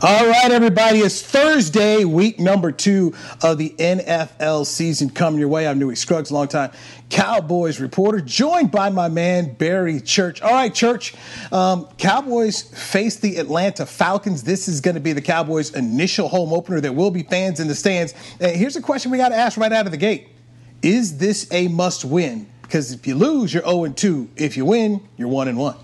All right, everybody. It's Thursday, week number two of the NFL season coming your way. I'm Newy Scruggs, longtime Cowboys reporter, joined by my man Barry Church. All right, Church. Um, Cowboys face the Atlanta Falcons. This is going to be the Cowboys' initial home opener. There will be fans in the stands. And here's a question we got to ask right out of the gate: Is this a must-win? Because if you lose, you're 0 2. If you win, you're 1 and 1.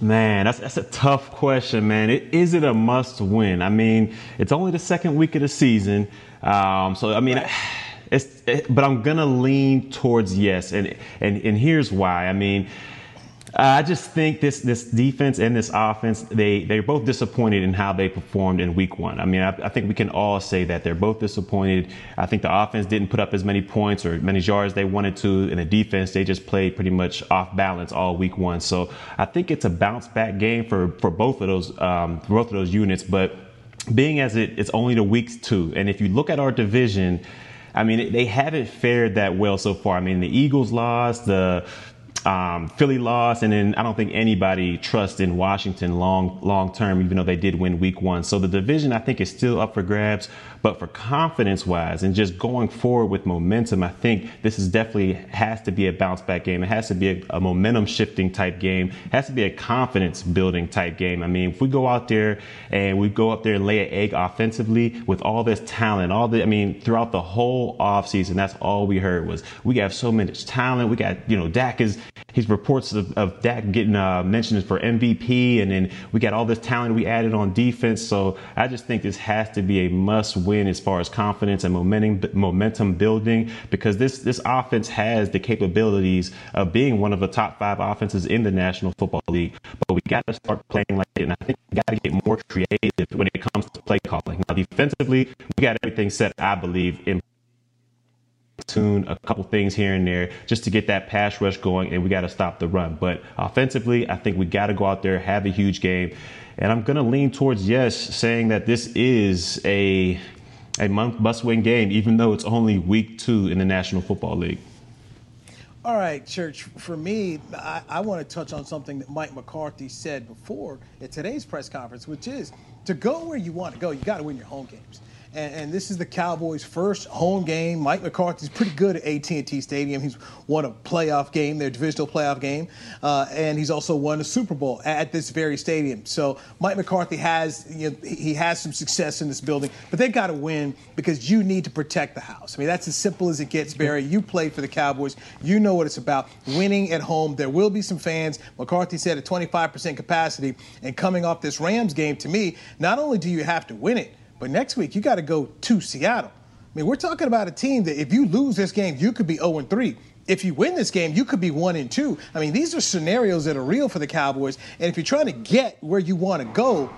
Man, that's that's a tough question, man. It, is it a must win? I mean, it's only the second week of the season, um, so I mean, it's. It, but I'm gonna lean towards yes, and and and here's why. I mean. I just think this this defense and this offense they they're both disappointed in how they performed in Week One. I mean, I, I, think we can all say that they're both disappointed. I think the offense didn't put up as many points or many yards they wanted to, and the defense they just played pretty much off balance all Week One. So I think it's a bounce back game for for both of those um, both of those units. But being as it, it's only the week two, and if you look at our division. I mean, they haven't fared that well so far. I mean, the Eagles lost, the um, Philly lost, and then I don't think anybody trusts in Washington long long term, even though they did win Week One. So the division I think is still up for grabs. But for confidence wise and just going forward with momentum, I think this is definitely has to be a bounce back game. It has to be a, a momentum shifting type game. It has to be a confidence building type game. I mean, if we go out there and we go up there and lay an egg offensively with all this talent, all the I mean, throughout the whole offseason, that's all we heard was we have so much talent. We got you know Dak is He's reports of, of Dak getting uh, mentioned for MVP, and then we got all this talent we added on defense. So I just think this has to be a must win as far as confidence and momentum momentum building because this this offense has the capabilities of being one of the top five offenses in the National Football League. But we got to start playing like it, and I think we got to get more creative when it comes to play calling. Now defensively, we got everything set, I believe, in tune a couple things here and there just to get that pass rush going, and we got to stop the run. But offensively, I think we got to go out there, have a huge game. And I'm going to lean towards yes, saying that this is a a must win game, even though it's only week two in the National Football League. All right, Church. For me, I, I, want to touch on something that Mike McCarthy said before at today's press conference, which is to go where you want to go, you got to win your home games and, and, this is the Cowboys' first home game. Mike McCarthy's pretty good at AT&T Stadium. He's won a playoff game, their divisional playoff game, uh, and he's also won a Super Bowl at this very stadium. So Mike McCarthy has you know, he has some success in this building, but they've got to win because you need to protect the house. I mean, that's as simple as it gets, Barry. You played for the Cowboys. You know what it's about. Winning at home. There will be some fans. McCarthy said at 25% capacity, and coming off this Rams game, to me, not only do you have to win it but next week, you got to go to Seattle. I mean, we're talking about a team that if you lose this game, you could be 0 3. If you win this game, you could be 1 and 2. I mean, these are scenarios that are real for the Cowboys. And if you're trying to get where you want to go,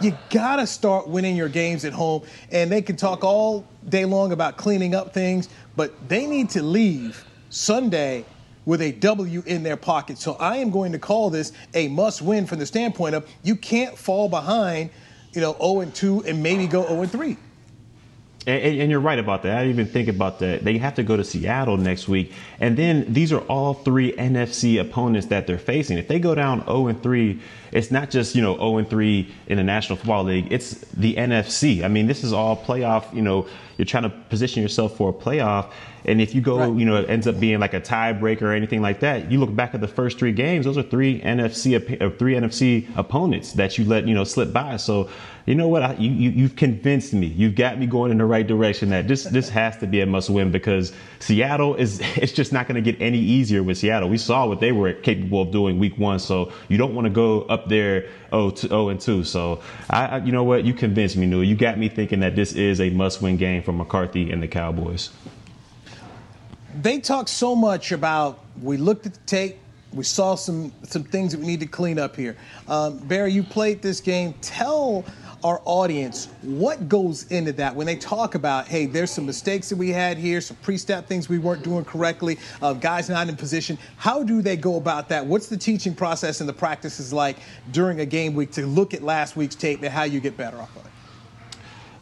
you got to start winning your games at home. And they can talk all day long about cleaning up things, but they need to leave Sunday with a W in their pocket. So I am going to call this a must win from the standpoint of you can't fall behind you know, 0 and 2 and maybe go 0 and 3. And, and, you're right about that. I didn't even think about that. They have to go to Seattle next week, and then these are all three NFC opponents that they're facing. If they go down 0 and 3, it's not just you know 0 and 3 in the National Football League. It's the NFC. I mean, this is all playoff. You know, you're trying to position yourself for a playoff, and if you go, right. you know, it ends up being like a tiebreaker or anything like that. You look back at the first three games; those are three NFC uh, three NFC opponents that you let you know slip by. So you know what? I, you, you have convinced me. You've got me going in the right direction. That this this has to be a must win because Seattle is it's just not going to get any easier with Seattle. We saw what they were capable of doing week one, so you don't want to go up there 0 to 0 and 2. So I, I you know what? You convinced me, New. You got me thinking that this is a must win game for McCarthy and the Cowboys. They talk so much about we looked at the tape we saw some some things that we need to clean up here. Um, Barry, you played this game. Tell our audience what goes into that when they talk about, hey, there's some mistakes that we had here, some pre-step things we weren't doing correctly, uh, guys not in position. How do they go about that? What's the teaching process and the practices like during a game week to look at last week's tape and how you get better off of it?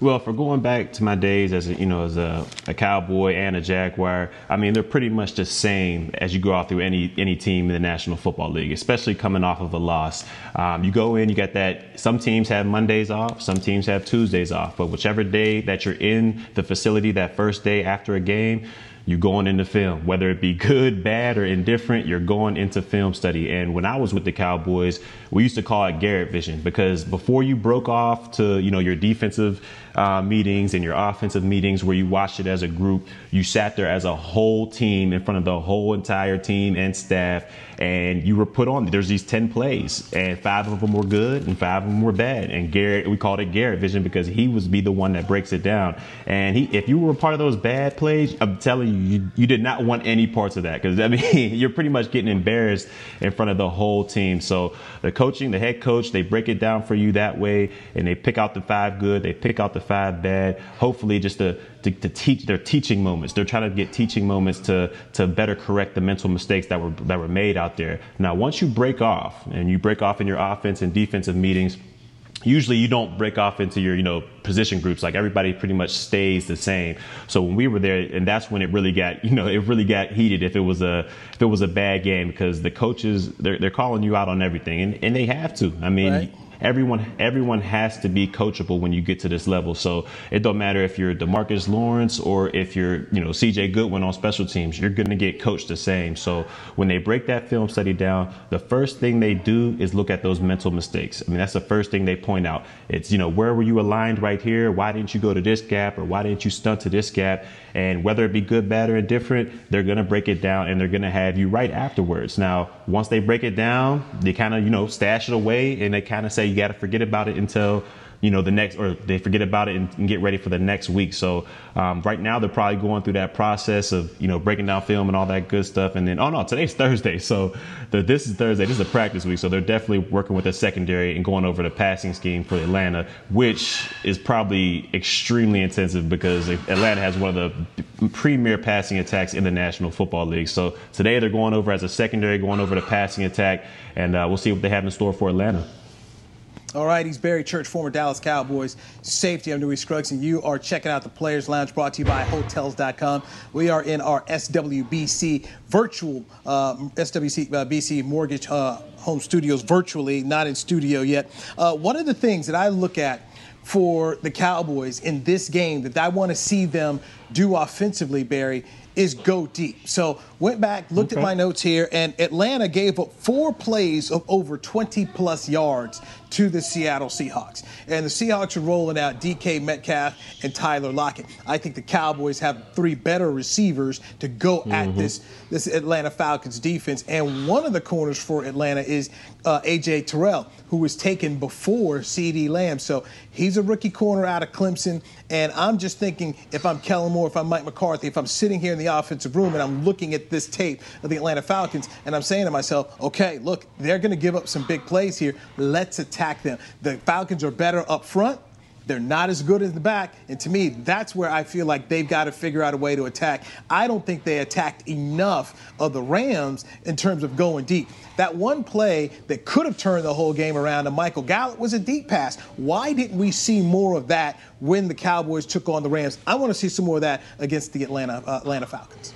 Well, for going back to my days as a, you know as a, a, cowboy and a jaguar, I mean they're pretty much the same as you go out through any any team in the National Football League, especially coming off of a loss. Um, you go in, you got that. Some teams have Mondays off, some teams have Tuesdays off, but whichever day that you're in the facility that first day after a game, you're going into film, whether it be good, bad, or indifferent, you're going into film study. And when I was with the Cowboys, we used to call it Garrett vision because before you broke off to, you know, your defensive uh, meetings and your offensive meetings where you watched it as a group, you sat there as a whole team in front of the whole entire team and staff, and you were put on. There's these 10 plays, and five of them were good and five of them were bad. And Garrett, we called it Garrett vision because he was be the one that breaks it down. And he, if you were part of those bad plays, I'm telling you, you, you did not want any parts of that because I mean, you're pretty much getting embarrassed in front of the whole team. So the coaching, the head coach, they break it down for you that way, and they pick out the five good, they pick out the five bad. Hopefully, just to, to, to teach their teaching moments. They're trying to get teaching moments to to better correct the mental mistakes that were that were made out there. Now, once you break off and you break off in your offense and defensive meetings usually you don't break off into your you know position groups. Like everybody pretty much stays the same. So when we were there and that's when it really got you know it really got heated if it was a if it was a bad game because the coaches they're, they're calling you out on everything and, and they have to. I mean right everyone everyone has to be coachable when you get to this level. So it don't matter if you're Demarcus Lawrence or if you're you know CJ Goodwin on special teams, you're going to get coached the same. So when they break that film study down, the first thing they do is look at those mental mistakes. I mean that's the first thing they point out. It's you know where were you aligned right here? Why didn't you go to this gap or why didn't you stunt to this gap? And whether it be good, bad, or indifferent, they're going to break it down and they're going to have you right afterwards. Now, once they break it down, they kind of, you know, stash it away and they kind of say you got to forget about it until you know the next or they forget about it and, and get ready for the next week. So um, right now they're probably going through that process of you know breaking down film and all that good stuff. And then oh no today's thursday. So the, this is thursday. This is a practice week. So they're definitely working with the secondary and going over the passing scheme for atlanta which is probably extremely intensive because atlanta has one of the premier passing attacks in the national football league. So today they're going over as a secondary going over the passing attack. And uh, we'll see what they have in store for atlanta all right, he's Barry Church, former Dallas Cowboys safety. I'm Newy Scruggs, and you are checking out the Players Lounge brought to you by Hotels.com. We are in our SWBC virtual, uh, SWBC uh, BC Mortgage uh, Home Studios virtually, not in studio yet. Uh, one of the things that I look at for the Cowboys in this game that I want to see them do offensively, Barry, is go deep. So went back, looked okay. at my notes here, and Atlanta gave up four plays of over 20 plus yards to the Seattle Seahawks. And the Seahawks are rolling out DK Metcalf and Tyler Lockett. I think the Cowboys have three better receivers to go mm-hmm. at this this Atlanta Falcons defense. And one of the corners for Atlanta is uh, AJ Terrell, who was taken before CeeDee Lamb. So he's a rookie corner out of Clemson. And I'm just thinking if I'm Kellen Moore, if I'm Mike McCarthy, if I'm sitting here in the offensive room and I'm looking at this tape of the Atlanta Falcons and I'm saying to myself, okay, look, they're going to give up some big plays here. Let's attack them. The Falcons are better up front. They're not as good in the back. And to me, that's where I feel like they've got to figure out a way to attack. I don't think they attacked enough of the Rams in terms of going deep. That one play that could have turned the whole game around to Michael Gallup was a deep pass. Why didn't we see more of that when the Cowboys took on the Rams? I want to see some more of that against the Atlanta, uh, Atlanta Falcons.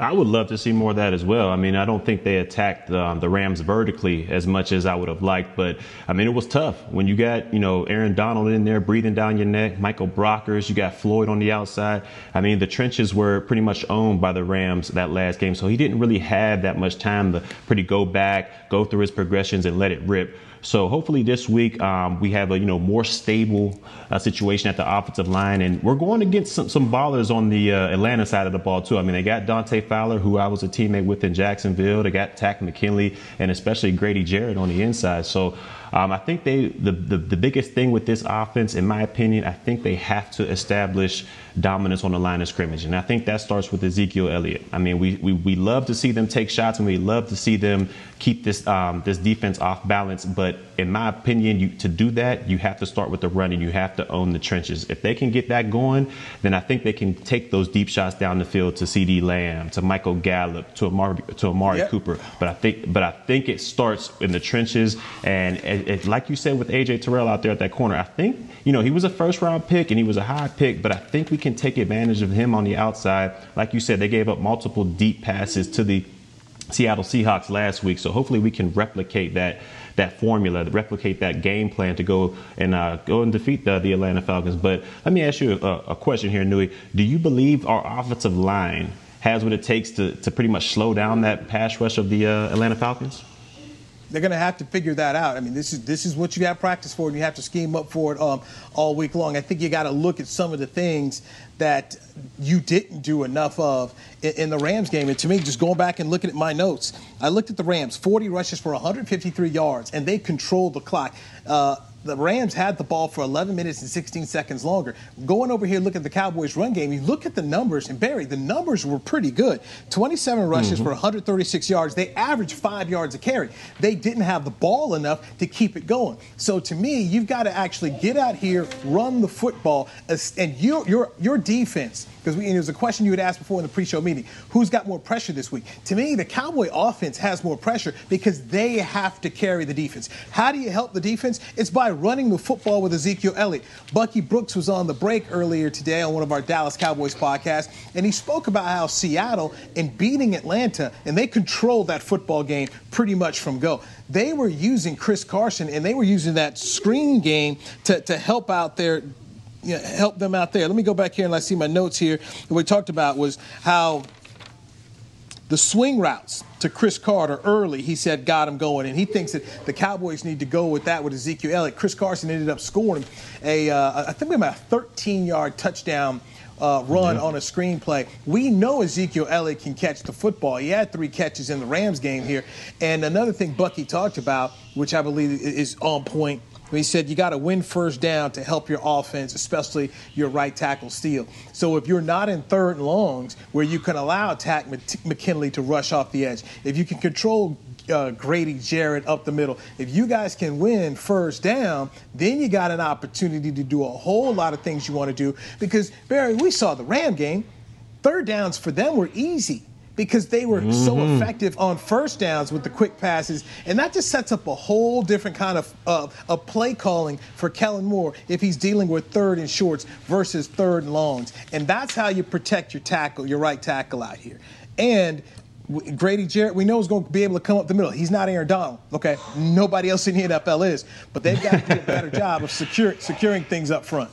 I would love to see more of that as well. I mean, I don't think they attacked um, the Rams vertically as much as I would have liked, but I mean, it was tough when you got you know Aaron Donald in there breathing down your neck, Michael Brockers, you got Floyd on the outside. I mean, the trenches were pretty much owned by the Rams that last game, so he didn't really have that much time to pretty go back, go through his progressions, and let it rip. So hopefully this week um, we have a you know more stable uh, situation at the offensive line, and we're going against some, some ballers on the uh, Atlanta side of the ball too. I mean they got Dante Fowler, who I was a teammate with in Jacksonville. They got Takk McKinley, and especially Grady Jarrett on the inside. So Um, I think they the, the the biggest thing with this offense, in my opinion, I think they have to establish dominance on the line of scrimmage, and I think that starts with Ezekiel Elliott. I mean, we we, we love to see them take shots, and we love to see them keep this um, this defense off balance. But in my opinion, you, to do that, you have to start with the run, and you have to own the trenches. If they can get that going, then I think they can take those deep shots down the field to CeeDee Lamb, to Michael Gallup, to Amari, to Amari yep. Cooper. But I think, but I think it starts in the trenches, and it, like you said with AJ Terrell out there at that corner, I think you know he was a first round pick and he was a high pick, but I think we can take advantage of him on the outside. Like you said, they gave up multiple deep passes to the Seattle Seahawks last week, so hopefully we can replicate that that formula, replicate that game plan to go and uh, go and defeat the, the, Atlanta Falcons. But let me ask you a, a question here, Newy. Do you believe our offensive line has what it takes to, to pretty much slow down that pass rush of the uh, Atlanta Falcons? They're going to have to figure that out. I mean, this is this is what you have practice for, and you have to scheme up for it um, all week long. I think you got to look at some of the things that you didn't do enough of in, in, the Rams game. And to me, just going back and looking at my notes, I looked at the Rams: 40 rushes for 153 yards, and they controlled the clock. Uh, the Rams had the ball for 11 minutes and 16 seconds longer. Going over here, look at the Cowboys' run game. You look at the numbers, and Barry, the numbers were pretty good. 27 rushes mm-hmm. for 136 yards. They averaged five yards a carry. They didn't have the ball enough to keep it going. So to me, you've got to actually get out here, run the football, and your your your defense. Because there was a question you had asked before in the pre-show meeting: Who's got more pressure this week? To me, the Cowboy offense has more pressure because they have to carry the defense. How do you help the defense? It's by running the football with Ezekiel Elliott. Bucky Brooks was on the break earlier today on one of our Dallas Cowboys podcasts, and he spoke about how Seattle in beating Atlanta, and they controlled that football game pretty much from go. They were using Chris Carson, and they were using that screen game to, to help out their help them out there. Let me go back here and I see my notes here. What we talked about was how the swing routes to Chris Carter early, he said, got him going. And he thinks that the Cowboys need to go with that with Ezekiel Elliott. Chris Carson ended up scoring a, uh, I think we have a 13 yard touchdown. Uh, run on a screenplay. We know Ezekiel Elliott can catch the football. He had three catches in the Rams game here. And another thing Bucky talked about, which I believe is on point, he said you got to win first down to help your offense, especially your right tackle Steele. So if you're not in third and longs where you can allow Takk McKinley to rush off the edge, if you can control uh, Grady Jarrett up the middle, if you guys can win first down, then you got an opportunity to do a whole lot of things you want to do. Because Barry, we saw the Ram game. Third downs for them were easy because they were mm-hmm. so effective on first downs with the quick passes. And that just sets up a whole different kind of uh, a play calling for Kellen Moore if he's dealing with third and shorts versus third and longs. And that's how you protect your tackle, your right tackle out here. And Grady Jarrett, we know is going to be able to come up the middle. He's not Aaron Donald, okay? Nobody else in the NFL is, but they've got to do a better job of secure, securing things up front.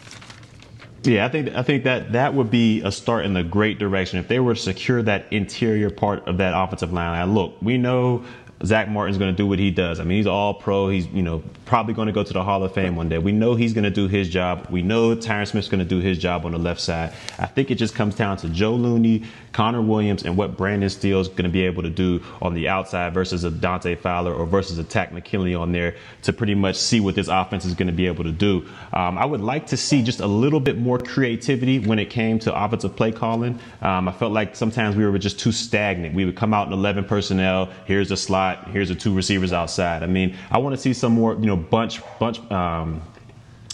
Yeah, I think I think that that would be a start in the great direction if they were to secure that interior part of that offensive line. Now, look, we know Zach Martin's going to do what he does. I mean, he's all pro. He's, you know, probably going to go to the Hall of Fame one day. We know he's going to do his job. We know Tyron Smith's going to do his job on the left side. I think it just comes down to Joe Looney, Connor Williams, and what Brandon Steele's going to be able to do on the outside versus a Dante Fowler or versus a Takk McKinley on there to pretty much see what this offense is going to be able to do. Um, I would like to see just a little bit more creativity when it came to offensive play calling. Um, I felt like sometimes we were just too stagnant. We would come out in 11 personnel. Here's a slot. Here's the two receivers outside. I mean, I want to see some more, you know, bunch, bunch, um,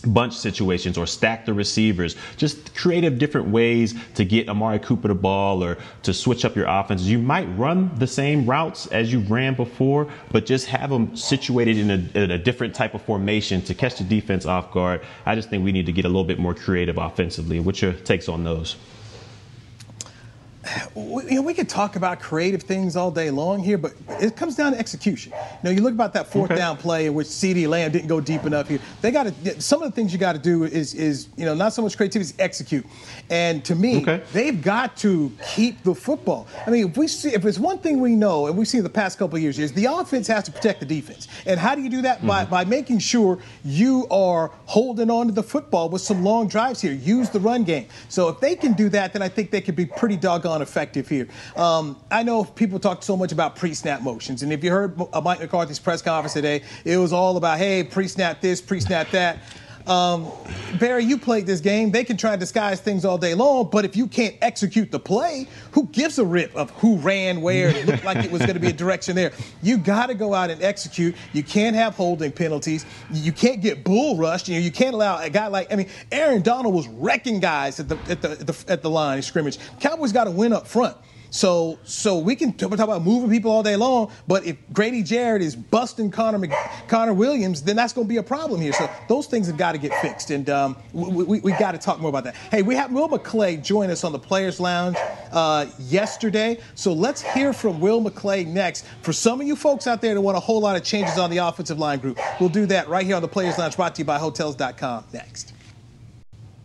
bunch situations or stack the receivers. Just creative different ways to get Amari Cooper the ball or to switch up your offenses. You might run the same routes as you ran before, but just have them situated in a, in a, different type of formation to catch the defense off guard. I just think we need to get a little bit more creative offensively. What's your takes on those? We, you know, we could talk about creative things all day long here, but it comes down to execution. You know, you look about that fourth okay. down play in which CeeDee Lamb didn't go deep enough here. They got to. Some of the things you got to do is is you know not so much creativity, is execute. And to me, okay. they've got to keep the football. I mean, if we see if it's one thing we know and we've seen the past couple of years is the offense has to protect the defense. And how do you do that? Mm-hmm. By by making sure you are holding on to the football with some long drives here. Use the run game. So if they can do that, then I think they could be pretty doggone sound effective here. Um, I know people talk so much about pre-snap motions, and if you heard Mike McCarthy's press conference today, it was all about hey, pre-snap this, pre-snap that. Um, Barry, you played this game. They can try to disguise things all day long, but if you can't execute the play, who gives a rip of who ran where? It looked like it was going to be a direction there. You got to go out and execute. You can't have holding penalties. You can't get bull rushed. You know, you can't allow a guy like I mean, Aaron Donald was wrecking guys at the at the at the, at the line of scrimmage. Cowboys got to win up front. So so we can talk about moving people all day long, but if Grady Jarrett is busting Connor Mc, Connor Williams, then that's going to be a problem here. So those things have got to get fixed, and um, we, we, we got to talk more about that. Hey, we have Will McClay join us on the Players Lounge uh, yesterday, so let's hear from Will McClay next. For some of you folks out there that want a whole lot of changes on the offensive line group, we'll do that right here on the Players Lounge, brought to you by Hotels.com. Next.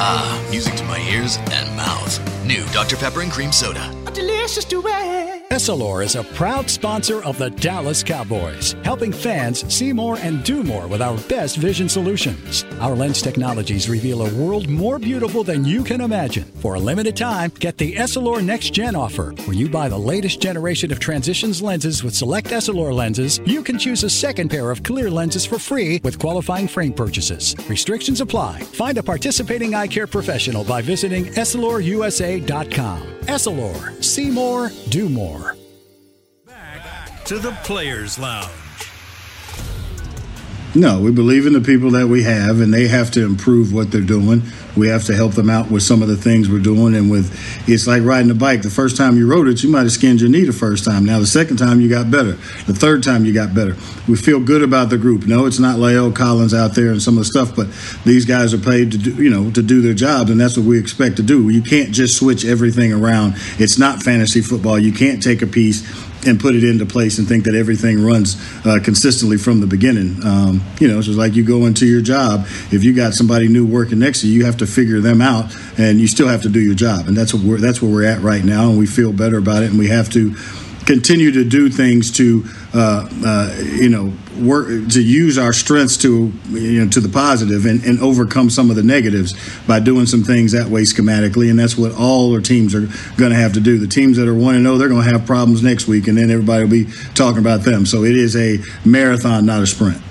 Ah, music to my ears and mouth. New Dr. Pepper and Cream Soda. A delicious duet. Essilor is a proud sponsor of the Dallas Cowboys, helping fans see more and do more with our best vision solutions. Our lens technologies reveal a world more beautiful than you can imagine. For a limited time, get the Essilor Next Gen offer. When you buy the latest generation of transitions lenses with select Essilor lenses, you can choose a second pair of clear lenses for free with qualifying frame purchases. Restrictions apply. Find a participating eye care professional by visiting EssilorUSA.com. Essilor, see more, do more. Back to the Players Lounge. No, we believe in the people that we have, and they have to improve what they're doing. We have to help them out with some of the things we're doing. And with it's like riding a bike. The first time you rode it, you might have skinned your knee the first time. Now the second time you got better. The third time you got better. We feel good about the group. No, it's not La'el oh, Collins out there and some of the stuff, but these guys are paid to do, you know, to do their job, and that's what we expect to do. You can't just switch everything around. It's not fantasy football. You can't take a piece and put it into place and think that everything runs uh, consistently from the beginning. Um, you know, it's just like you go into your job. If you got somebody new working next to you, you have to figure them out, and you still have to do your job. And that's what we're that's where we're at right now, and we feel better about it, and we have to continue to do things to uh, uh, you know work to use our strengths to you know to the positive and, and overcome some of the negatives by doing some things that way schematically and that's what all our teams are going to have to do. The teams that are 1 and 0 they're going to have problems next week and then everybody will be talking about them. So it is a marathon not a sprint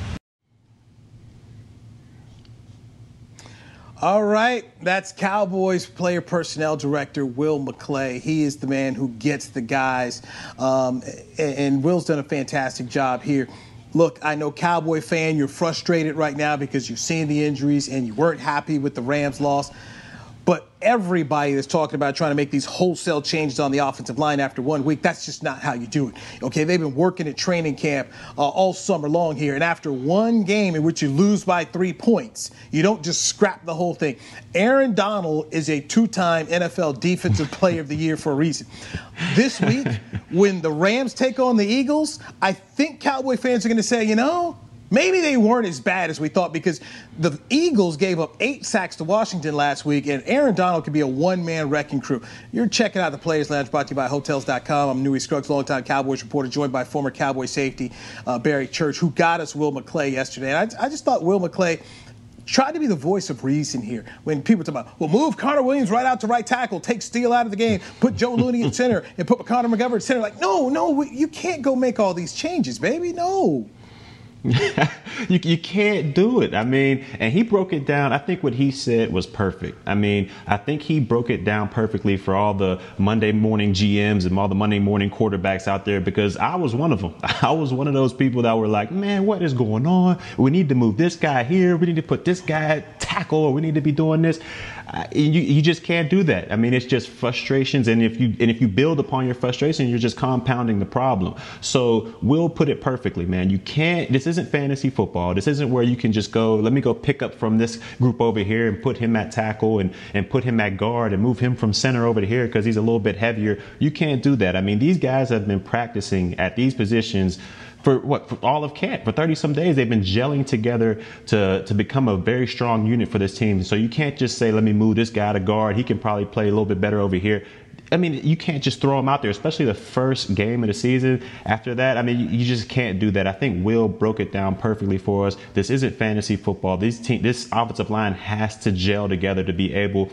All right, that's Cowboys player personnel director Will McClay. He is the man who gets the guys, um, and, and Will's done a fantastic job here. Look, I know Cowboy fan, you're frustrated right now because you've seen the injuries and you weren't happy with the Rams loss. But everybody that's talking about trying to make these wholesale changes on the offensive line after one week, that's just not how you do it. Okay, they've been working at training camp uh, all summer long here. And after one game in which you lose by three points, you don't just scrap the whole thing. Aaron Donald is a two time NFL Defensive Player of the Year for a reason. This week, when the Rams take on the Eagles, I think Cowboy fans are going to say, you know, Maybe they weren't as bad as we thought because the Eagles gave up eight sacks to Washington last week, and Aaron Donald could be a one man wrecking crew. You're checking out the Players Lounge brought to you by Hotels.com. I'm Newy Scruggs, longtime Cowboys reporter, joined by former Cowboy safety uh, Barry Church, who got us Will McClay yesterday. And I, I just thought Will McClay tried to be the voice of reason here when people talk about, well, move Connor Williams right out to right tackle, take Steele out of the game, put Joe Looney in center, and put Connor McGovern at center. Like, no, no, you can't go make all these changes, baby. No. you, you can't do it. I mean, and he broke it down. I think what he said was perfect. I mean, I think he broke it down perfectly for all the Monday morning GMs and all the Monday morning quarterbacks out there because I was one of them. I was one of those people that were like, man, what is going on? We need to move this guy here. We need to put this guy at tackle or we need to be doing this. You, you just can't do that. I mean, it's just frustrations, and if you and if you build upon your frustration, you're just compounding the problem. So Will put it perfectly, man. You can't. This isn't fantasy football. This isn't where you can just go. Let me go pick up from this group over here and put him at tackle and and put him at guard and move him from center over to here because he's a little bit heavier. You can't do that. I mean, these guys have been practicing at these positions for what for all of camp for 30 some days they've been gelling together to to become a very strong unit for this team so you can't just say let me move this guy to guard he can probably play a little bit better over here I mean, you can't just throw him out there, especially the first game of the season. After that, I mean, you, just can't do that. I think Will broke it down perfectly for us. This isn't fantasy football. These team, this offensive line has to gel together to be able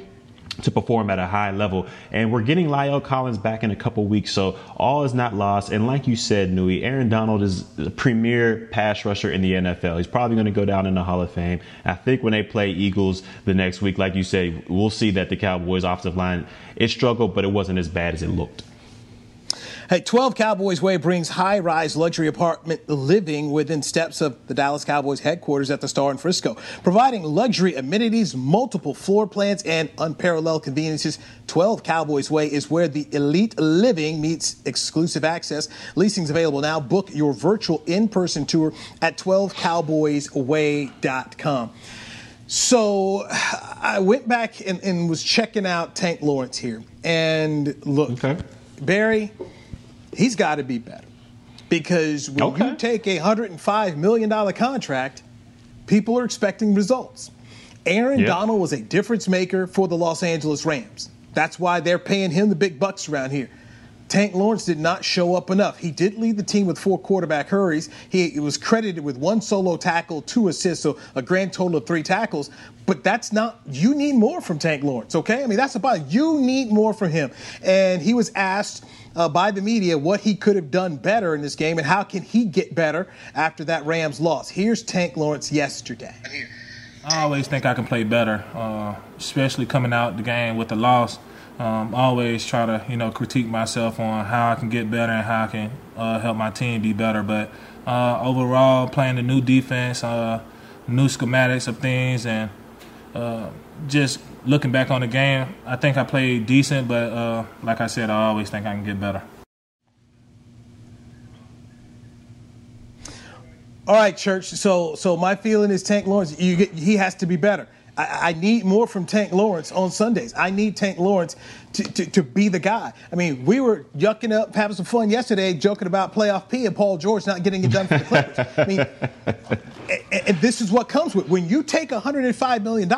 to perform at a high level. And we're getting La'el Collins back in a couple weeks, so all is not lost. And like you said, Newy, Aaron Donald is the premier pass rusher in the NFL. He's probably going to go down in the Hall of Fame. I think when they play Eagles the next week, like you say, we'll see that the Cowboys offensive line it struggled, but it wasn't as bad as it looked. Hey, 12 Cowboys Way brings high rise luxury apartment living within steps of the Dallas Cowboys headquarters at the Star in Frisco, providing luxury amenities, multiple floor plans, and unparalleled conveniences. 12 Cowboys Way is where the elite living meets exclusive access. Leasing's available now. Book your virtual in person tour at 12cowboysway.com. So I went back and, and, was checking out Tank Lawrence here. And look, okay. Barry, he's got to be better. Because when okay. you take a $105 million contract, people are expecting results. Aaron yep. Donald was a difference maker for the Los Angeles Rams. That's why they're paying him the big bucks around here. Tank Lawrence did not show up enough. He did lead the team with four quarterback hurries. He was credited with one solo tackle, two assists, so a grand total of three tackles. But that's not, you need more from Tank Lawrence, okay? I mean, that's about, you need more from him. And he was asked uh, by the media what he could have done better in this game and how can he get better after that Rams loss. Here's Tank Lawrence yesterday. I always think I can play better, uh, especially coming out the game with a loss. Um, always try to you know critique myself on how I can get better and how I can uh, help my team be better. But uh, overall, playing the new defense, uh, new schematics of things, and uh, just looking back on the game, I think I played decent, but uh, like I said, I always think I can get better. All right, Church. So, so my feeling is Tank Lawrence. You get, he has to be better. I, I, need more from Tank Lawrence on Sundays. I need Tank Lawrence to, to, to, be the guy. I mean, we were yucking up, having some fun yesterday, joking about playoff P and Paul George not getting it done for the Clippers. I mean, and, and this is what comes with when you take $105 million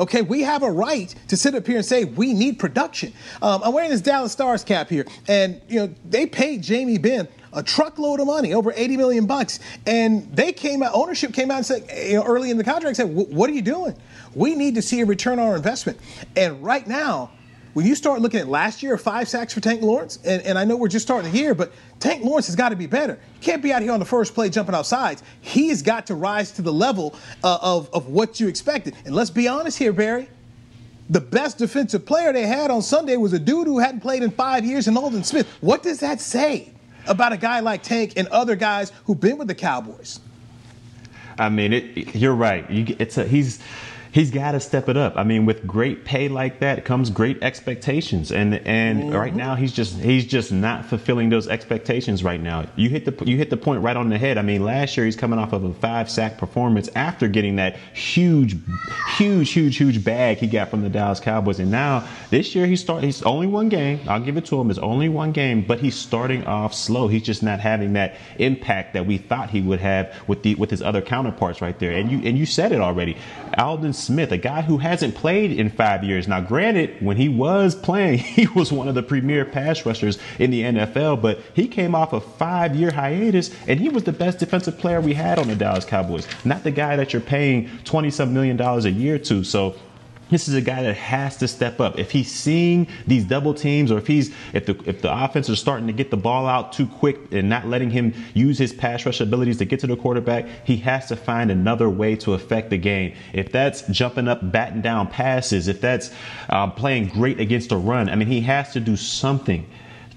Okay, we have a right to sit up here and say we need production. Um, I'm wearing this Dallas Stars cap here, and you know they paid Jamie Benn a truckload of money, over 80 million bucks, and they came out. Ownership came out and said, you know, early in the contract, said, "What are you doing? We need to see a return on our investment." And right now, when you start looking at last year, five sacks for Tank Lawrence, and, and I know we're just starting here, but Tank Lawrence has got to be better. You can't be out here on the first play jumping outside. He's got to rise to the level uh, of, of what you expected. And let's be honest here, Barry. The best defensive player they had on Sunday was a dude who hadn't played in five years in Aldon Smith. What does that say about a guy like Tank and other guys who've been with the Cowboys? I mean, it, you're right. You, it's a, he's he's got to step it up. I mean, with great pay like that comes great expectations, and and mm-hmm. right now he's just he's just not fulfilling those expectations right now. You hit the you hit the point right on the head. I mean, last year he's coming off of a five sack performance after getting that huge, huge, huge, huge bag he got from the Dallas Cowboys, and now this year he's start he's only one game. I'll give it to him. It's only one game, but he's starting off slow. He's just not having that impact that we thought he would have with the with his other counterparts right there. And you and you said it already. Aldon Smith, a guy who hasn't played in five years. Now, granted, when he was playing, he was one of the premier pass rushers in the NFL, but he came off a five year hiatus and he was the best defensive player we had on the Dallas Cowboys. Not the guy that you're paying 20 some million dollars a year to. So this is a guy that has to step up. If he's seeing these double teams, or if he's if the if the offense is starting to get the ball out too quick and not letting him use his pass rush abilities to get to the quarterback, he has to find another way to affect the game. If that's jumping up, batting down passes, if that's uh, playing great against a run, I mean, he has to do something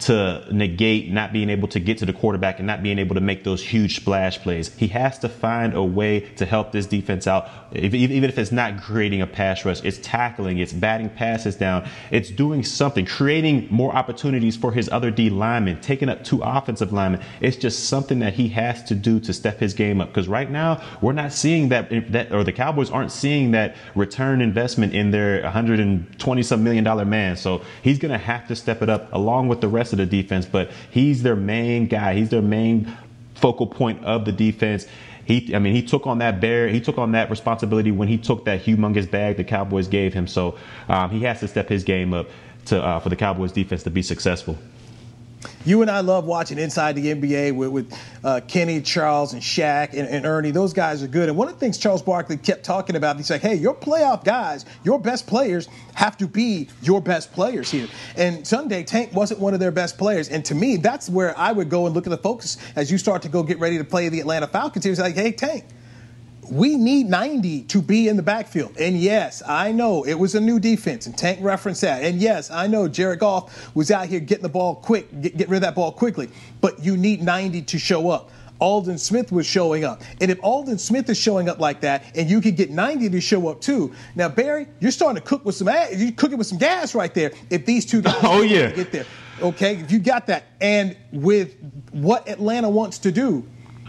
to negate not being able to get to the quarterback and not being able to make those huge splash plays. He has to find a way to help this defense out, if, even if it's not creating a pass rush. It's tackling, it's batting passes down, it's doing something, creating more opportunities for his other D linemen, taking up two offensive linemen. It's just something that he has to do to step his game up. Because right now, we're not seeing that, that, or the Cowboys aren't seeing that return investment in their 120 some million dollar man. So he's going to have to step it up along with the rest of the defense, but he's their main guy. He's their main focal point of the defense. He, I mean, he took on that bear. He took on that responsibility when he took that humongous bag the Cowboys gave him. So um, he has to step his game up to uh, for the Cowboys defense to be successful. You and I love watching Inside the NBA with, with uh, Kenny, Charles, and Shaq and, and, Ernie. Those guys are good. And one of the things Charles Barkley kept talking about, he's like, hey, your playoff guys, your best players have to be your best players here. And Sunday, Tank wasn't one of their best players. And to me, that's where I would go and look at the focus as you start to go get ready to play the Atlanta Falcons. He was like, hey, Tank we need 90 to be in the backfield. And yes, I know it was a new defense, and Tank referenced that. And yes, I know Jared Goff was out here getting the ball quick, get, get rid of that ball quickly. But you need 90 to show up. Aldon Smith was showing up. And if Aldon Smith is showing up like that, and you could get 90 to show up too. Now, Barry, you're starting to cook with some you're cooking with some gas right there. If these two guys oh, yeah. get there. Okay, if you got that. And with what Atlanta wants to do,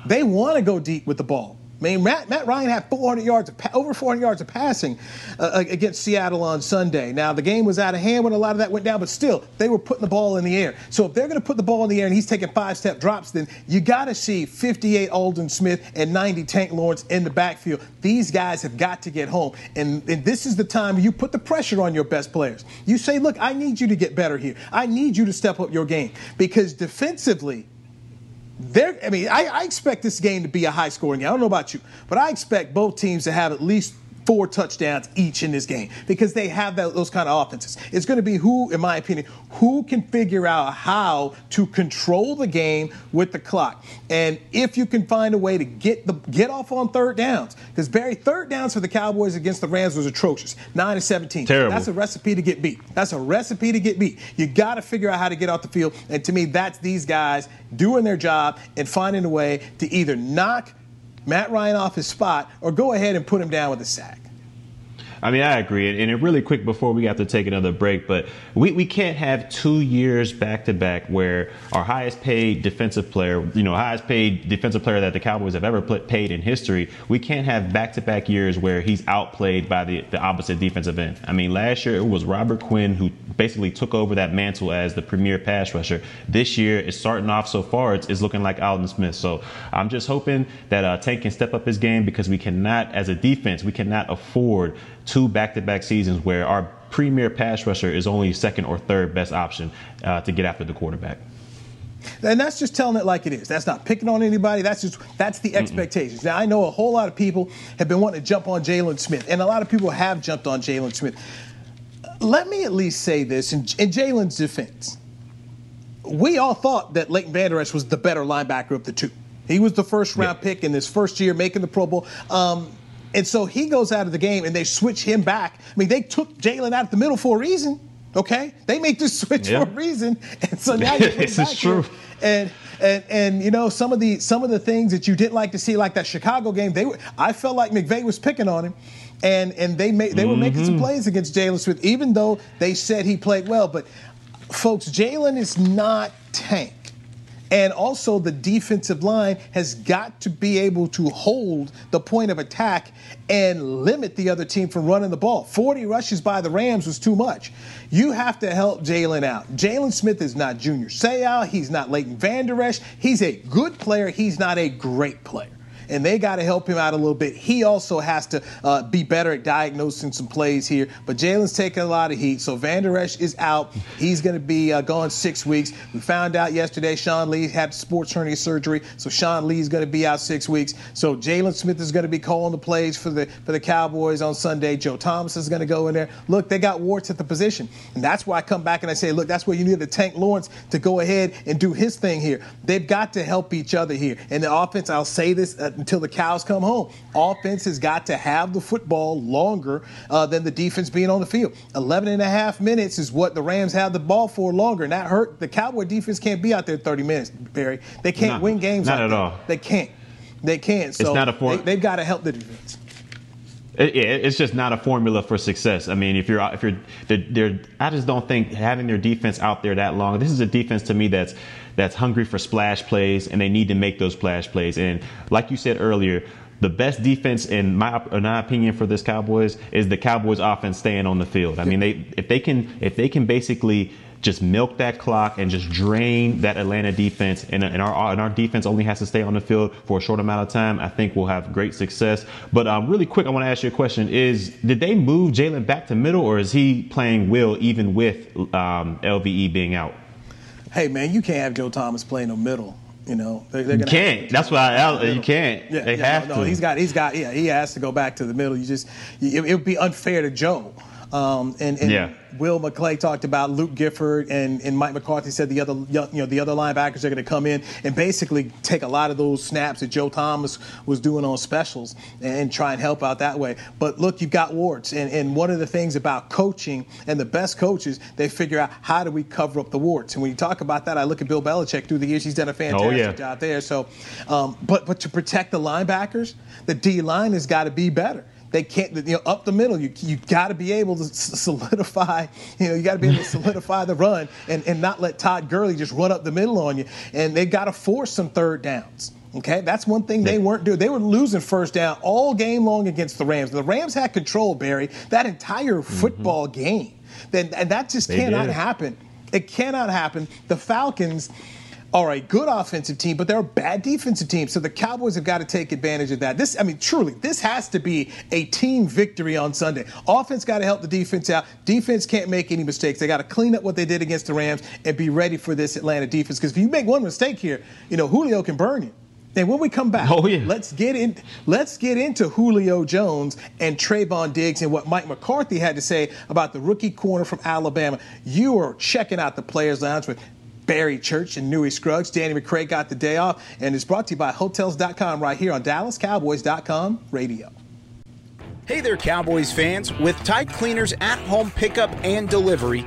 they want to go deep with the ball. I mean, Matt, Matt Ryan had 400 yards, of, over 400 yards of passing uh, against Seattle on Sunday. Now, the game was out of hand when a lot of that went down, but still, they were putting the ball in the air. So if they're going to put the ball in the air and he's taking five-step drops, then you got to see 58 Aldon Smith and 90 Tank Lawrence in the backfield. These guys have got to get home, and, and this is the time you put the pressure on your best players. You say, look, I need you to get better here. I need you to step up your game because defensively – they're, I mean, I, I, expect this game to be a high scoring game. I don't know about you, but I expect both teams to have at least four touchdowns each in this game because they have that, those kind of offenses. It's going to be who, in my opinion, who can figure out how to control the game with the clock. And if you can find a way to get the get off on third downs, because Barry, third downs for the Cowboys against the Rams was atrocious, nine to seventeen. Terrible. That's a recipe to get beat. That's a recipe to get beat. You got to figure out how to get off the field. And to me, that's these guys doing their job and finding a way to either knock Matt Ryan off his spot or go ahead and put him down with a sack. I mean, I agree. And, and really quick before we have to take another break, but we, we can't have two years back to back where our highest paid defensive player, you know, highest paid defensive player that the Cowboys have ever paid in history, we can't have back to back years where he's outplayed by the, the opposite defensive end. I mean, last year it was Robert Quinn who basically took over that mantle as the premier pass rusher. This year it's starting off so far, it's, it's looking like Aldon Smith. So I'm just hoping that uh, Tank can step up his game because we cannot, as a defense, we cannot afford two back-to-back seasons where our premier pass rusher is only second or third best option uh, to get after the quarterback. And that's just telling it like it is. That's not picking on anybody. That's just that's the expectations. Mm-mm. Now I know a whole lot of people have been wanting to jump on Jaylon Smith, and a lot of people have jumped on Jaylon Smith. Let me at least say this in, in Jaylon's defense. We all thought that Leighton Vander Esch was the better linebacker of the two. He was the first round yeah. pick in his first year making the Pro Bowl. Um, and so he goes out of the game and they switch him back. I mean, they took Jaylon out of the middle for a reason. Okay, they make this switch yeah. for a reason, and so now you're this is true. Here. And and and you know some of the some of the things that you didn't like to see, like that Chicago game, they were, I felt like McVay was picking on him, and and they made they were making some Mhm. plays against Jaylon Smith, even though they said he played well. But folks, Jaylon is not Tank. And also, the defensive line has got to be able to hold the point of attack and limit the other team from running the ball. 40 rushes by the Rams was too much. You have to help Jaylon out. Jaylon Smith is not Junior Seau. He's not Leighton Vander Esch. He's a good player. He's not a great player and they got to help him out a little bit. He also has to uh, be better at diagnosing some plays here. But Jaylon's taking a lot of heat, so Vander Esch is out. He's going to be uh, gone six weeks. We found out yesterday Sean Lee had sports hernia surgery, so Sean Lee is going to be out six weeks. So Jaylon Smith is going to be calling the plays for the for the Cowboys on Sunday. Joe Thomas is going to go in there. Look, they got warts at the position, and that's why I come back and I say, look, that's where you need the Tank Lawrence to go ahead and do his thing here. They've got to help each other here, and the offense. I'll say this uh, until the cows come home. Offense has got to have the football longer uh, than the defense being on the field. 11 and a half minutes is what the Rams have the ball for longer, and that hurt. The Cowboy defense can't be out there 30 minutes, Barry. They can't Not- win games. not at there. all. They can't. They can't. So not a for- they, they've got to help the defense. It, it- it's just not a formula for success. I mean, if you're if you're they're, they're, I just don't think having their defense out there that long. This is a defense to me that's that's hungry for splash plays, and they need to make those splash plays. And like you said earlier. The best defense, in my in my opinion, for this Cowboys is the Cowboys' offense staying on the field. I mean, they if they can if they can basically just milk that clock and just drain that Atlanta defense, and, and our and our defense only has to stay on the field for a short amount of time. I think we'll have great success. But um, really quick, I want to ask you a question: Is did they move Jaylon back to middle, or is he playing will even with um, LVE being out? Hey, man, you can't have Joe Thomas playing the middle. You know, They're- they're You can't. That's why I, you can't. Yeah, they yeah, have no, to. no, he's got, he's got, yeah, he has to go back to the middle. You just, it, it would be unfair to Joe. Um, and, and Yeah. Will McClay talked about Luke Gifford and, and Mike McCarthy said the other, you know, the other linebackers are going to come in and basically take a lot of those snaps that Joe Thomas was doing on specials and try and help out that way. But look, you've got warts, and, and one of the things about coaching and the best coaches, they figure out how do we cover up the warts. And when you talk about that, I look at Bill Belichick through the years; he's done a fantastic Oh, yeah. job there. So, um, but but to protect the linebackers, the D line has got to be better. They can't, you know, up the middle. You you got to be able to solidify. You know, you got to be able to solidify the run and and not let Todd Gurley just run up the middle on you. And they got to force some third downs. Okay, that's one thing they weren't doing. They were losing first down all game long against the Rams. The Rams had control, Barry, that entire football game. Then and that just Mm-hmm. They cannot did. happen. It cannot happen. The Falcons are a good offensive team, but they're a bad defensive team. So the Cowboys have got to take advantage of that. This, I mean, truly, this has to be a team victory on Sunday. Offense got to help the defense out. Defense can't make any mistakes. They got to clean up what they did against the Rams and be ready for this Atlanta defense. Because if you make one mistake here, you know Julio can burn you. And when we come back, Oh, yeah. let's get in. Let's get into Julio Jones and Trevon Diggs and what Mike McCarthy had to say about the rookie corner from Alabama. You are checking out the Players Lounge with Barry Church and Newy Scruggs. Danny McCray got the day off, and it's brought to you by Hotels.com right here on DallasCowboys.com radio. Hey there, Cowboys fans. With Tide Cleaners at home pickup and delivery,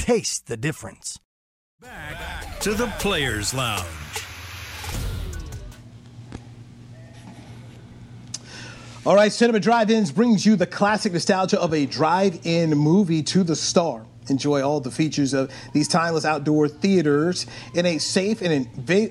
Taste the difference. Back to the Players Lounge. All right, Cinema Drive-Ins brings you the classic nostalgia of a drive-in movie to the star. Enjoy all the features of these timeless outdoor theaters in a safe and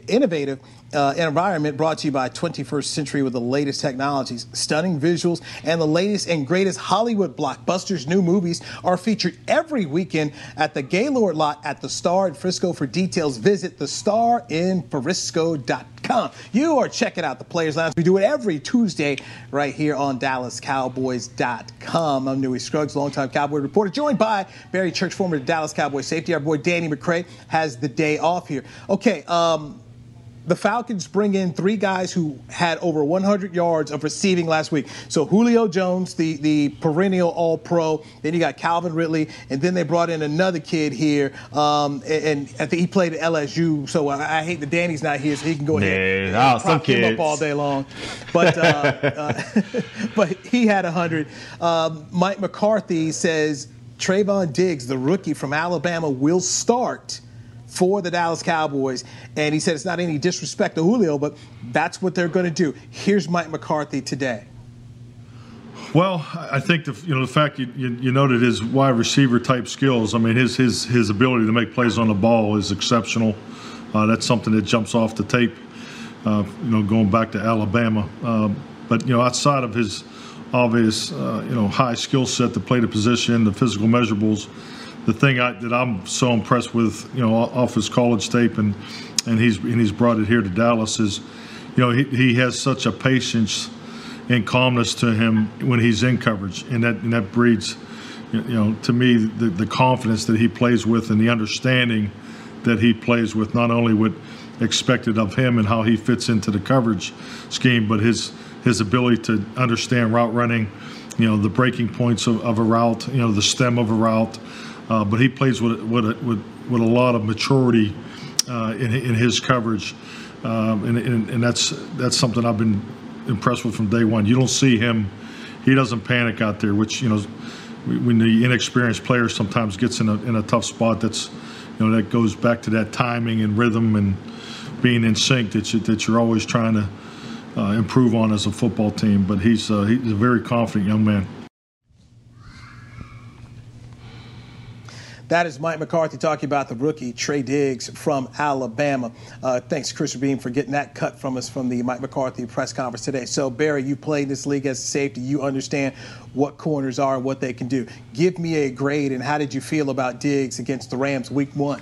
innovative uh, environment brought to you by 21st Century with the latest technologies, stunning visuals, and the latest and greatest Hollywood blockbusters. New movies are featured every weekend at the Gaylord lot at the Star in Frisco. For details, visit thestarinfrisco.com. You are checking out the Players Lounge. We do it every Tuesday right here on DallasCowboys.com. I'm Newy Scruggs, longtime Cowboy reporter, joined by Barry Church, former Dallas Cowboy safety. Our boy Danny McCray has the day off here. Okay, um, the Falcons bring in three guys who had over 100 yards of receiving last week. So Julio Jones, the, the perennial All Pro. Then you got Calvin Ridley, and then they brought in another kid here, um, and, and, I think he played at LSU. So I, I, hate that Danny's not here, so he can go ahead yeah, and prop him up all day long. But uh, uh, but he had 100. Um, Mike McCarthy says Trevon Diggs, the rookie from Alabama, will start for the Dallas Cowboys. And he said it's not any disrespect to Julio, but that's what they're going to do. Here's Mike McCarthy today. Well, I think the you know the fact you, you, you, noted his wide receiver type skills. I mean, his his his ability to make plays on the ball is exceptional. Uh, that's something that jumps off the tape. Uh, you know, going back to Alabama, uh, but you know, outside of his obvious uh, you know high skill set to play the position, the physical measurables, the thing I, that I'm so impressed with, you know, off his college tape, and and he's and he's brought it here to Dallas is, you know, he, he has such a patience and calmness to him when he's in coverage, and that and that breeds, you know, to me the, the confidence that he plays with and the understanding that he plays with, not only what expected of him and how he fits into the coverage scheme, but his his ability to understand route running, you know, the breaking points of, of a route, you know, the stem of a route uh, but he plays with, with, with, with a lot of maturity uh, in, in his coverage. Um, and, and, and, that's that's something I've been impressed with from day one. You don't see him; he doesn't panic out there, which you know when the inexperienced player sometimes gets in a in a tough spot. That's you know that goes back to that timing and rhythm and being in sync that you, that you're always trying to uh, improve on as a football team. But he's uh, he's a very confident young man. That is Mike McCarthy talking about the rookie Trey Diggs from Alabama. Uh, thanks, Chris Beam, for getting that cut from us from the Mike McCarthy press conference today. So, Barry, you played this league as a safety. You understand what corners are and what they can do. Give me a grade, and how did you feel about Diggs against the Rams week one?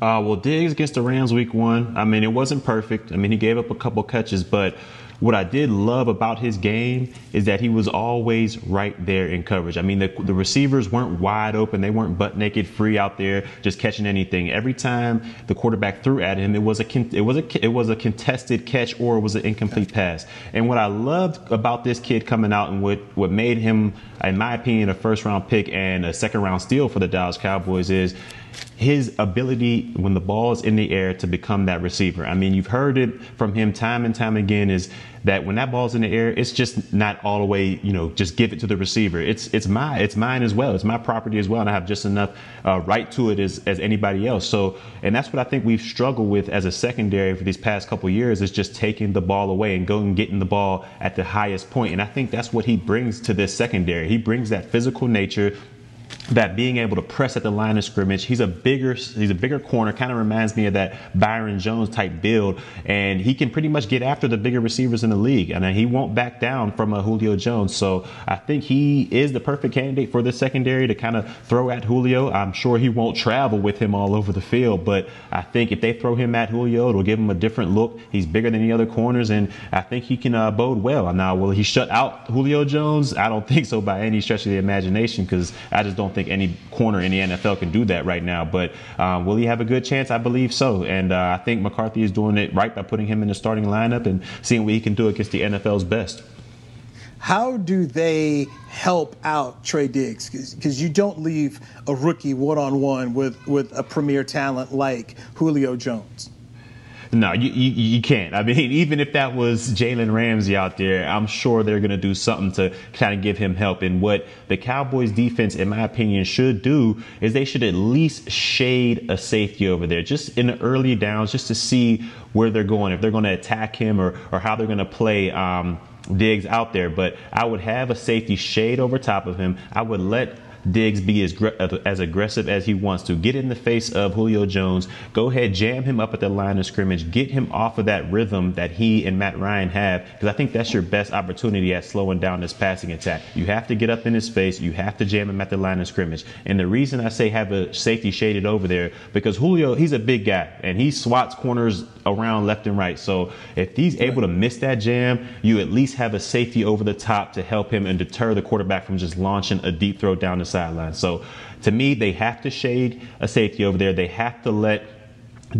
Uh, well, Diggs against the Rams week one, I mean, it wasn't perfect. I mean, he gave up a couple catches, but what I did love about his game is that he was always right there in coverage. I mean, the, the receivers weren't wide open. They weren't butt naked free out there just catching anything. Every time the quarterback threw at him, it was a it was a it was a contested catch or it was an incomplete pass. And what I loved about this kid coming out and what what made him, in my opinion, a first round pick and a second round steal for the Dallas Cowboys is his ability when the ball is in the air to become that receiver. I mean, you've heard it from him time and time again is that when that ball's in the air, it's just not all the way, you know, just give it to the receiver. It's it's my it's mine as well. It's my property as well, and I have just enough uh, right to it as as anybody else. So, and that's what I think we've struggled with as a secondary for these past couple years is just taking the ball away and going and getting the ball at the highest point. And I think that's what he brings to this secondary. He brings that physical nature that being able to press at the line of scrimmage, he's a bigger he's a bigger corner, kind of reminds me of that Byron Jones type build, and he can pretty much get after the bigger receivers in the league, and he won't back down from a Julio Jones. So I think he is the perfect candidate for the secondary to kind of throw at Julio. I'm sure he won't travel with him all over the field, but I think if they throw him at Julio, it'll give him a different look. He's bigger than the other corners, and I think he can uh, bode well. Now, will he shut out Julio Jones? I don't think so by any stretch of the imagination, because I just don't think think any corner in the NFL can do that right now. But um, will he have a good chance? I believe so. And uh, I think McCarthy is doing it right by putting him in the starting lineup and seeing what he can do against the NFL's best. How do they help out Trey Diggs? Because you don't leave a rookie one on one with with a premier talent like Julio Jones. No, you, you, you can't. I mean, even if that was Jalen Ramsey out there, I'm sure they're going to do something to kind of give him help. And what the Cowboys defense, in my opinion, should do is they should at least shade a safety over there, just in the early downs, just to see where they're going, if they're going to attack him or, or how they're going to play. Um, Diggs out there, but I would have a safety shade over top of him. I would let Diggs be as, uh, as aggressive as he wants to. Get in the face of Julio Jones. Go ahead, jam him up at the line of scrimmage. Get him off of that rhythm that he and Matt Ryan have, because I think that's your best opportunity at slowing down this passing attack. You have to get up in his face. You have to jam him at the line of scrimmage. And the reason I say have a safety shaded over there, because Julio, he's a big guy and he swats corners around left and right. So if he's able to miss that jam, you at least have a safety over the top to help him and deter the quarterback from just launching a deep throw down the sideline. So to me, they have to shade a safety over there. They have to let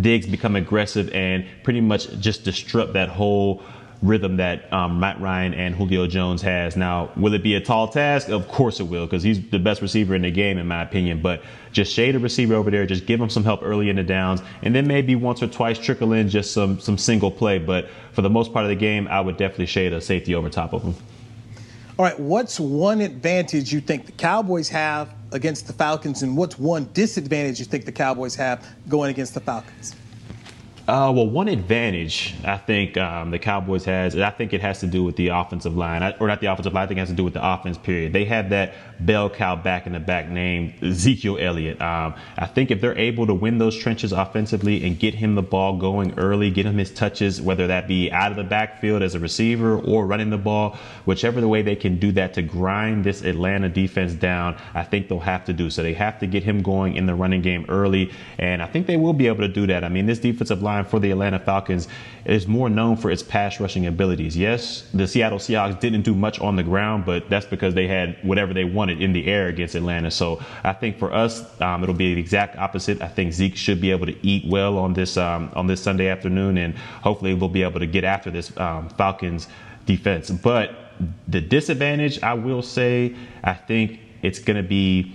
Diggs become aggressive and pretty much just disrupt that whole rhythm that um, Matt Ryan and Julio Jones has. Now, will it be a tall task? Of course it will, because he's the best receiver in the game, in my opinion. But just shade a receiver over there, just give him some help early in the downs, and then maybe once or twice trickle in just some some single play. But for the most part of the game, I would definitely shade a safety over top of him. All right, what's one advantage you think the Cowboys have against the Falcons, and what's one disadvantage you think the Cowboys have going against the Falcons? Uh, well, one advantage I think um, the Cowboys has, and I think it has to do with the offensive line, or not the offensive line. I think it has to do with the offense. Period. They have that bell cow back in the back named Ezekiel Elliott. Um, I think if they're able to win those trenches offensively and get him the ball going early, get him his touches, whether that be out of the backfield as a receiver or running the ball, whichever the way they can do that to grind this Atlanta defense down, I think they'll have to do so. They have to get him going in the running game early, and I think they will be able to do that. I mean, this defensive line for the Atlanta Falcons is more known for its pass rushing abilities. Yes, the Seattle Seahawks didn't do much on the ground, but that's because they had whatever they wanted in the air against Atlanta. So I think for us, um, it'll be the exact opposite. I think Zeke should be able to eat well on this um, on this Sunday afternoon, and hopefully we'll be able to get after this um, Falcons defense. But the disadvantage, I will say, I think it's going to be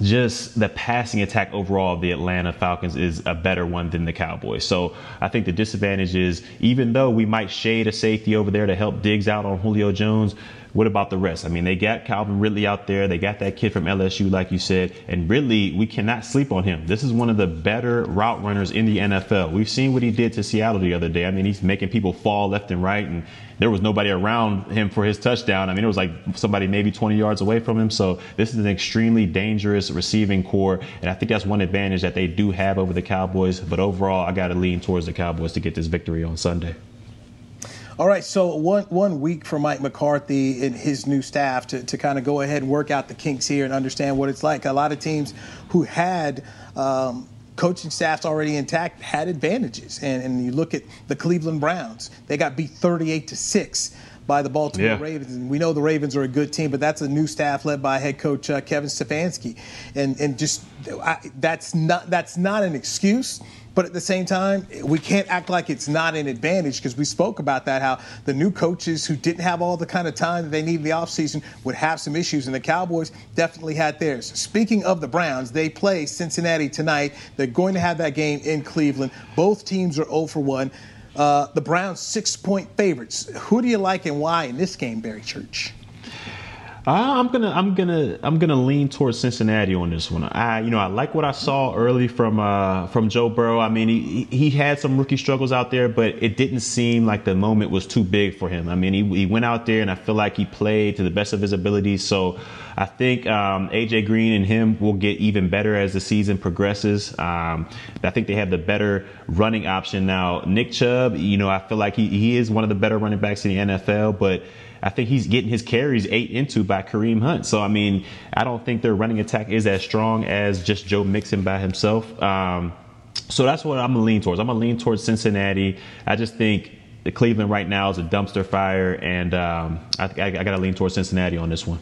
just the passing attack overall of the Atlanta Falcons is a better one than the Cowboys. So I think the disadvantage is even though we might shade a safety over there to help Diggs out on Julio Jones, what about the rest? I mean, they got Calvin Ridley out there. They got that kid from LSU, like you said. And Ridley, we cannot sleep on him. This is one of the better route runners in the NFL. We've seen what he did to Seattle the other day. I mean, he's making people fall left and right, and there was nobody around him for his touchdown. I mean, it was like somebody maybe 20 yards away from him. So this is an extremely dangerous receiving core. And I think that's one advantage that they do have over the Cowboys. But overall, I got to lean towards the Cowboys to get this victory on Sunday. All right, so one one week for Mike McCarthy and his new staff to, to kind of go ahead and work out the kinks here and understand what it's like. A lot of teams who had um, coaching staffs already intact had advantages, and, and you look at the Cleveland Browns; they got beat 38 to six by the Baltimore yeah. Ravens. And we know the Ravens are a good team, but that's a new staff led by head coach uh, Kevin Stefanski, and and just I, that's not that's not an excuse. But at the same time, we can't act like it's not an advantage because we spoke about that how the new coaches who didn't have all the kind of time that they need in the offseason would have some issues, and the Cowboys definitely had theirs. Speaking of the Browns, they play Cincinnati tonight. They're going to have that game in Cleveland. Both teams are 0 for 1. Uh, the Browns six point favorites. Who do you like and why in this game, Barry Church? Uh, I'm gonna I'm gonna I'm gonna lean towards Cincinnati on this one. I you know I like what I saw early from uh, from Joe Burrow. I mean he he had some rookie struggles out there, but it didn't seem like the moment was too big for him. I mean he he went out there and I feel like he played to the best of his abilities. So I think um, AJ Green and him will get even better as the season progresses. Um, I think they have the better running option now. Nick Chubb, you know I feel like he he is one of the better running backs in the NFL, but I think he's getting his carries eight into by Kareem Hunt. So I mean, I don't think their running attack is as strong as just Joe Mixon by himself. Um, so that's what I'm gonna lean towards. I'm gonna lean towards Cincinnati. I just think the Cleveland right now is a dumpster fire, and um, I, I, I got to lean towards Cincinnati on this one.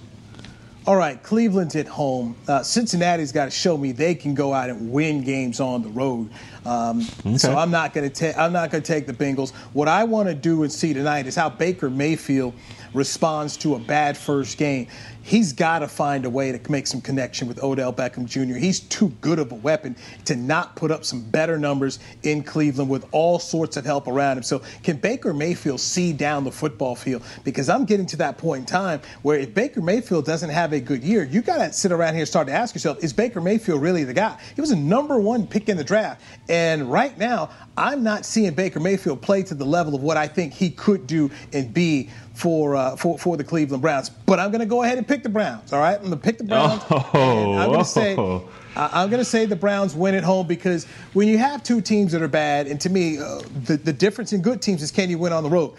All right, Cleveland's at home. Uh, Cincinnati's got to show me they can go out and win games on the road. Um, okay. So I'm not going to take I'm not going to take the Bengals. What I want to do and see tonight is how Baker Mayfield responds to a bad first game he's got to find a way to make some connection with Odell Beckham Jr. He's too good of a weapon to not put up some better numbers in Cleveland with all sorts of help around him. So can Baker Mayfield see down the football field? Because I'm getting to that point in time where if Baker Mayfield doesn't have a good year, you got to sit around here and start to ask yourself, is Baker Mayfield really the guy? He was a number one pick in the draft. And right now, I'm not seeing Baker Mayfield play to the level of what I think he could do and be for uh, for for the Cleveland Browns. But I'm going to go ahead and pick the Browns. All right, I'm going to pick the Browns. Oh, I'm going to say. I'm going to say the Browns win at home because when you have two teams that are bad, and to me, uh, the, the difference in good teams is can you win on the road?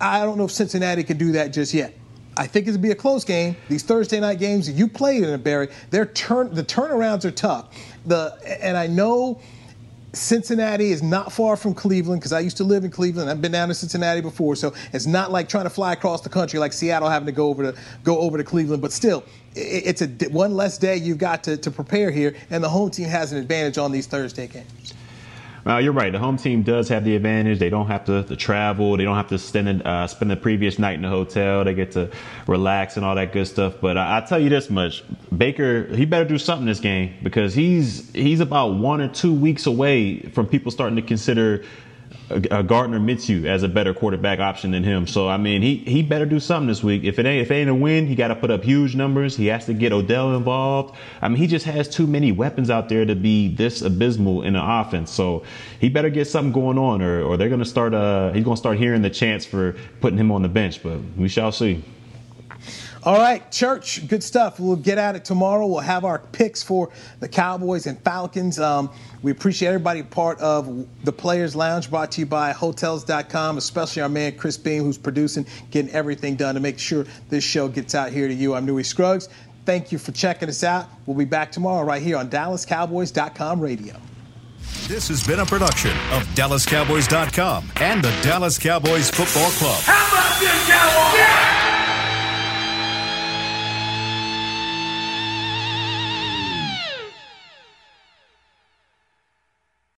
I don't know if Cincinnati can do that just yet. I think it'll be a close game. These Thursday night games you played in a Barry, their turn the turnarounds are tough. The and I know Cincinnati is not far from Cleveland because I used to live in Cleveland. I've been down to Cincinnati before, so it's not like trying to fly across the country like Seattle having to go over to go over to Cleveland. But still, it's a one less day you've got to, to prepare here, and the home team has an advantage on these Thursday games. Uh, you're right. The home team does have the advantage. They don't have to, to travel. They don't have to spend, uh, spend the previous night in the hotel. They get to relax and all that good stuff. But I, I tell you this much: Baker, he better do something this game because he's he's about one or two weeks away from people starting to consider uh, Gardner Minshew as a better quarterback option than him. So I mean, he he better do something this week. If it ain't if it ain't a win, he got to put up huge numbers. He has to get Odell involved. I mean, he just has too many weapons out there to be this abysmal in the offense. So he better get something going on, or or they're gonna start. Uh, he's gonna start hearing the chance for putting him on the bench. But we shall see. All right, church, good stuff. We'll get at it tomorrow. We'll have our picks for the Cowboys and Falcons. Um, we appreciate everybody part of the Players Lounge brought to you by Hotels.com, especially our man Chris Beam, who's producing, getting everything done to make sure this show gets out here to you. I'm Newy Scruggs. Thank you for checking us out. We'll be back tomorrow right here on DallasCowboys.com radio. This has been a production of DallasCowboys.com and the Dallas Cowboys Football Club. How about this, Cowboys? Yeah!